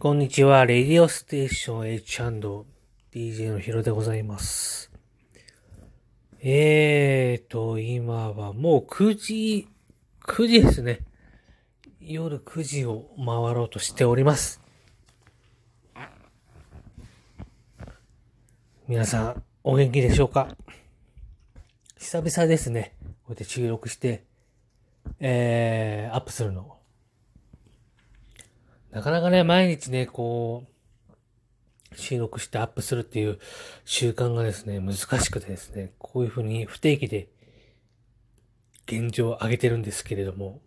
こんにちは。レディオステーション H&DJ のヒロでございます。えーと、今はもう9時、9時ですね。夜9時を回ろうとしております。皆さん、お元気でしょうか？久々ですね。こうやって収録して、えー、アップするの。なかなかね、毎日ね、こう、収録してアップするっていう習慣がですね、難しくてですね、こういうふうに不定期で現状を上げてるんですけれども、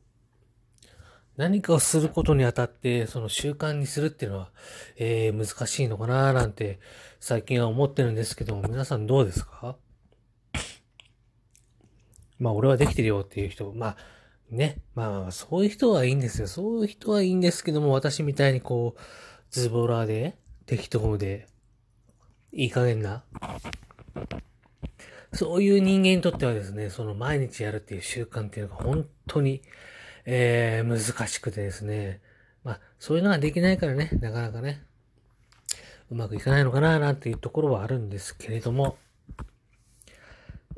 何かをすることにあたって、その習慣にするっていうのは、えー、難しいのかななんて最近は思ってるんですけども、皆さんどうですか？まあ俺はできてるよっていう人、まあね、まあそういう人はいいんですよ。そういう人はいいんですけども、私みたいにこう、ズボラで、適当で、いい加減な、そういう人間にとってはですね、その毎日やるっていう習慣っていうのが本当に、えー、難しくてですね、まあそういうのができないからね、なかなかね、うまくいかないのかななんていうところはあるんですけれども、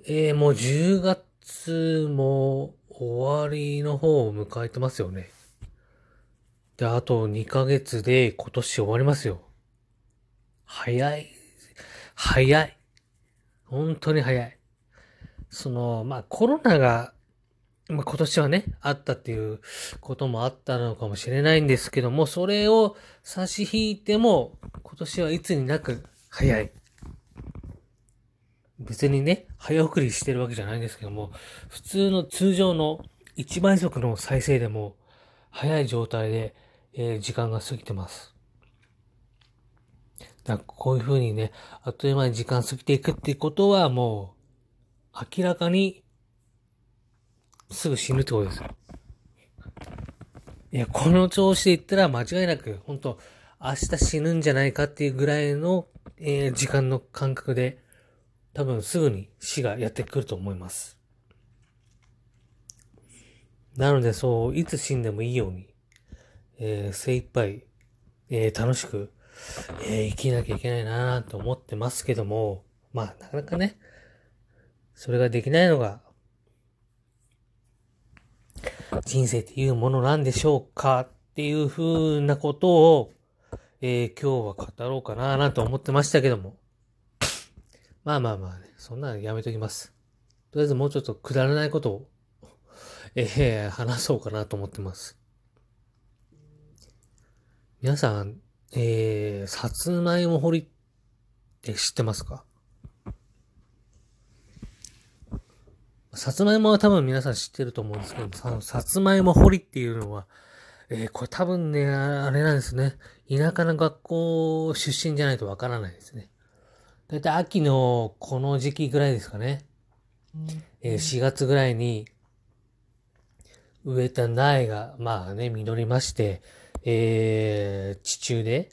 えー、もう10月も終わりの方を迎えてますよね。で、あと2ヶ月で今年終わりますよ。早い。早い。本当に早い。その、まあコロナが、まあ、今年はね、あったっていうこともあったのかもしれないんですけども、それを差し引いても、今年はいつになく早い。別にね、早送りしてるわけじゃないんですけども、普通の通常の1倍速の再生でも、早い状態で、えー時間が過ぎてます。だからこういう風にね、あっという間に時間過ぎていくっていうことはもう、明らかに、すぐ死ぬってことです。いや、この調子で言ったら間違いなく、本当明日死ぬんじゃないかっていうぐらいの、えー時間の感覚で、多分すぐに死がやってくると思います。なのでそう、いつ死んでもいいように、えー精一杯、えー楽しく、えー生きなきゃいけないなと思ってますけども、まあ、なかなかね、それができないのが、人生っていうものなんでしょうかっていう風なことを、えー今日は語ろうかななんて思ってましたけども。まあまあまあね、そんなのやめときます。とりあえずもうちょっとくだらないことを、えー話そうかなと思ってます。皆さん、えー、さつまいも掘りって知ってますか？さつまいもは多分皆さん知ってると思うんですけど、ささつまいも掘りっていうのは、えーこれ多分ね、ああれなんですね。田舎の学校出身じゃないとわからないですね。だいたい秋のこの時期ぐらいですかね。えー4月ぐらいに植えた苗が、まあね、実りまして、えー地中で、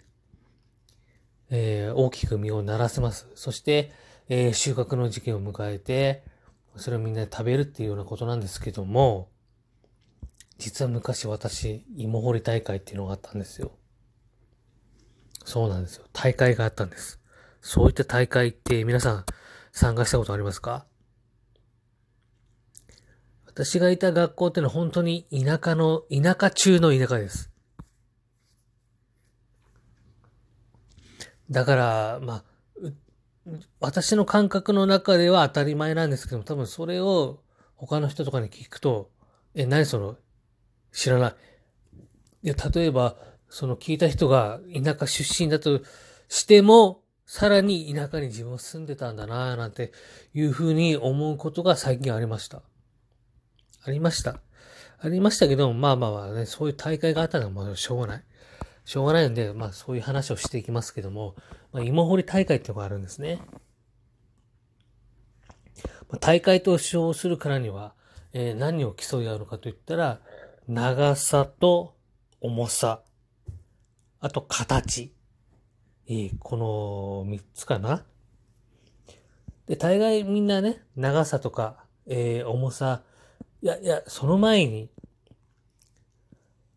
えー大きく実をならせます。そして、えー収穫の時期を迎えて、それをみんなで食べるっていうようなことなんですけども、実は昔私、芋掘り大会っていうのがあったんですよ。そうなんですよ。大会があったんです。そういった大会って皆さん参加したことありますか？私がいた学校ってのは本当に田舎の、田舎中の田舎です。だから、まあ、私の感覚の中では当たり前なんですけども、多分それを他の人とかに聞くと、え、何その、知らない。いや、例えば、その聞いた人が田舎出身だとしても、さらに田舎に自分は住んでたんだなぁなんていうふうに思うことが最近ありました。ありました。ありましたけど、まあまあまあね、そういう大会があったのはまあしょうがない。しょうがないんで、まあそういう話をしていきますけども、まあ、芋掘り大会ってのがあるんですね。まあ大会と称するからには、えー何を競い合うのかといったら、長さと重さ、あと形。えーこの3つかな。で、大概みんなね、長さとか、えー重さ、いやいや、その前に、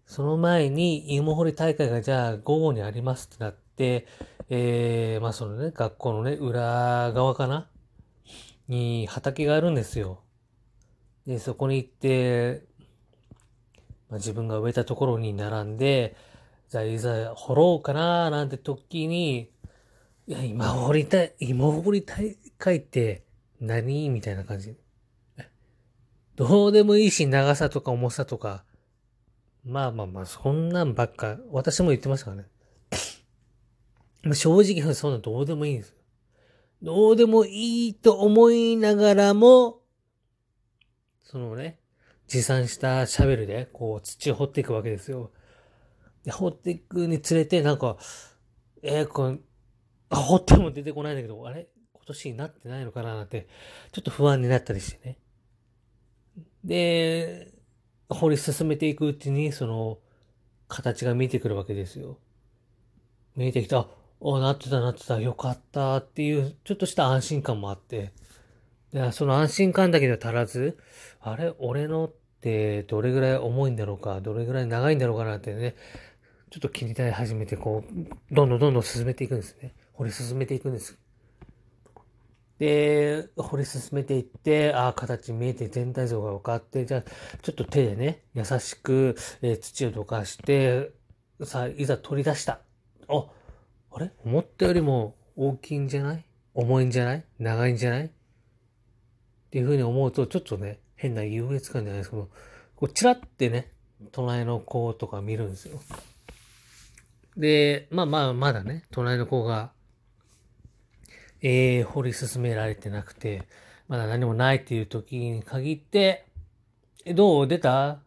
その前に芋掘り大会がじゃあ午後にありますってなって、えー、まあそのね、学校のね、裏側かな？に畑があるんですよ。で、そこに行って、まあ、自分が植えたところに並んで、じゃあいざ掘ろうかななんて時に、いや、今掘りたい、今掘り大会って何みたいな感じ。どうでもいいし、長さとか重さとか。まあまあまあ、そんなんばっか、私も言ってましたからね。正直そんなどうでもいいんですよ。どうでもいいと思いながらも、そのね、持参したシャベルで、こう、土を掘っていくわけですよ。で、掘っていくにつれて、なんか、えー、これ、あ、掘っても出てこないんだけど、あれ？今年になってないのかななんて、ちょっと不安になったりしてね。で、掘り進めていくうちに、その、形が見えてくるわけですよ。見えてきた、お、なってたなってた、よかったっていう、ちょっとした安心感もあって、でその安心感だけでは足らず、あれ、俺のってどれぐらい重いんだろうか、どれぐらい長いんだろうか？なってね、ちょっと気になり始めて、こう、どんどんどんどん進めていくんですね。掘り進めていくんです。で、掘り進めていって、ああ、形見えて全体像が分かって、じゃあ、ちょっと手でね、優しく、えー、土をどかして、さあ、いざ取り出した。あ、あれ？思ったよりも大きいんじゃない？重いんじゃない？長いんじゃない？っていうふうに思うと、ちょっとね、変な優越感じゃないですけど、こう、チラってね、隣の子とか見るんですよ。で、まあまあ、まだね、隣の子が、えー、掘り進められてなくて、まだ何もないっていう時に限って、え、どう？出た？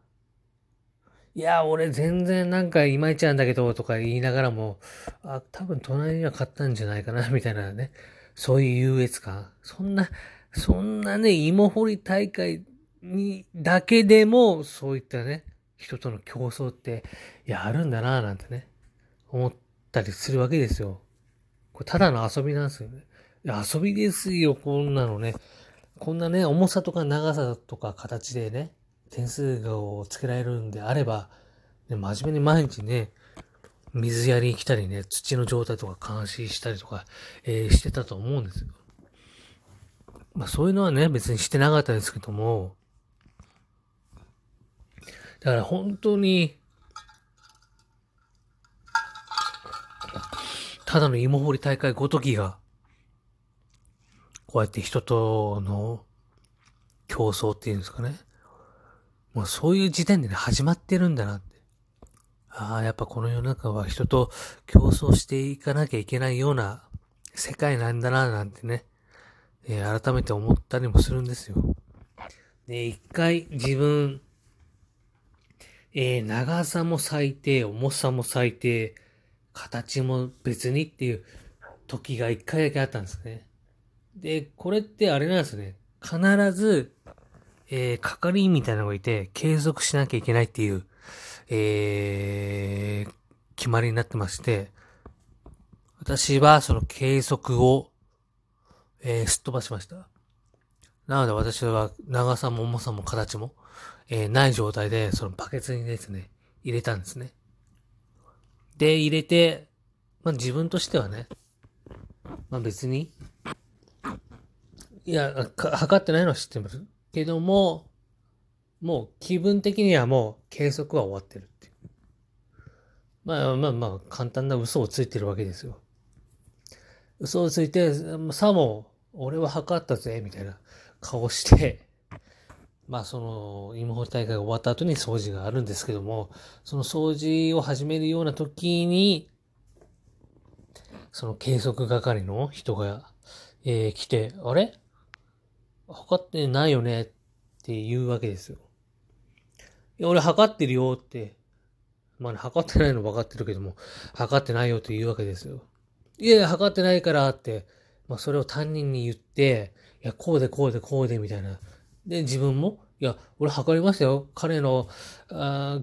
いや、俺全然なんかいまいちなんだけど、とか言いながらも、あ、多分隣には買ったんじゃないかな、みたいなね。そういう優越感。そんな、そんなね、芋掘り大会に、だけでも、そういったね、人との競争って、いや、あるんだな、なんてね、思ったりするわけですよ。これただの遊びなんですよね。遊びですよ、こんなのね。こんなね、重さとか長さとか形でね、点数をつけられるんであれば、ね、真面目に毎日ね、水やりに来たりね、土の状態とか監視したりとか、えー、してたと思うんですよ。まあそういうのはね、別にしてなかったですけども、だから本当に、ただの芋掘り大会ごときが、こうやって人との競争っていうんですかね。もうそういう時点でね、始まってるんだなって。ああ、やっぱこの世の中は人と競争していかなきゃいけないような世界なんだな、なんてね、えー、改めて思ったりもするんですよ。で、一回自分、えー、長さも最低、重さも最低、形も別にっていう時が一回だけあったんですね。で、これってあれなんですね。必ず、えー、係員みたいなのがいて、継続しなきゃいけないっていう、えー、決まりになってまして、私はその計測を、えー、すっ飛ばしました。なので私は長さも重さも形も、えー、ない状態で、そのバケツにですね、入れたんですね。で、入れて、まあ自分としてはね、まあ別に、いや、測ってないのは知ってます。けども、もう気分的にはもう計測は終わってるっていう。まあまあまあ、簡単な嘘をついてるわけですよ。嘘をついて、さも、俺は測ったぜ、みたいな顔して、まあその、芋掘り大会が終わった後に掃除があるんですけども、その掃除を始めるような時に、その計測係の人が、えー、来て、あれ？測ってないよね？って言うわけですよ。いや、俺測ってるよって。まあね、測ってないの分かってるけども、測ってないよって言うわけですよ。いやいや、測ってないからって、まあそれを担任に言って、いや、こうでこうでこうでみたいな。で、自分も、いや、俺測りましたよ。彼の、あ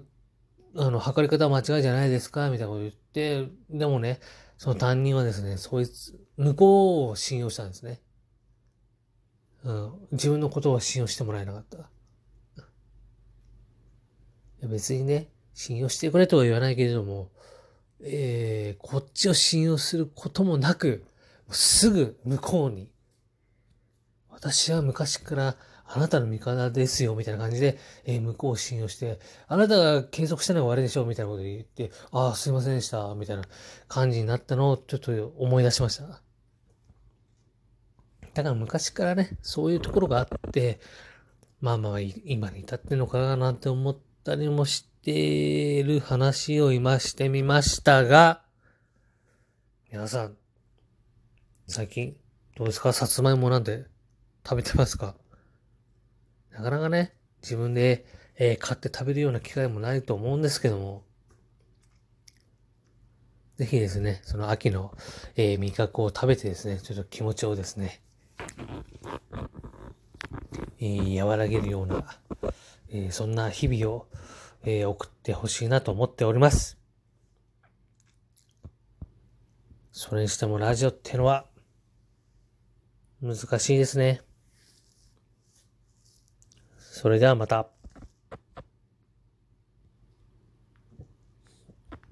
あの、測り方間違いじゃないですか？みたいなこと言って、でもね、その担任はですね、そいつ、向こうを信用したんですね。うん、自分のことは信用してもらえなかった。別にね、信用してくれとは言わないけれども、えー、こっちを信用することもなく、すぐ向こうに、私は昔からあなたの味方ですよ、みたいな感じで、えー、向こうを信用して、あなたが継続したのが悪いでしょう、みたいなこと言って、ああ、すいませんでした、みたいな感じになったのをちょっと思い出しました。だから昔からね、そういうところがあって、まあまあ、今に至ってんのかななんて思ったりもしてる話を今してみましたが、皆さん、最近、どうですか？さつまいもなんて食べてますか？なかなかね、自分で、えー、買って食べるような機会もないと思うんですけども、ぜひですね、その秋の、えー、味覚を食べてですね、ちょっと気持ちをですね、えー、和らげるような、えー、そんな日々を、えー、送ってほしいなと思っております。それにしてもラジオってのは難しいですね。それではまた。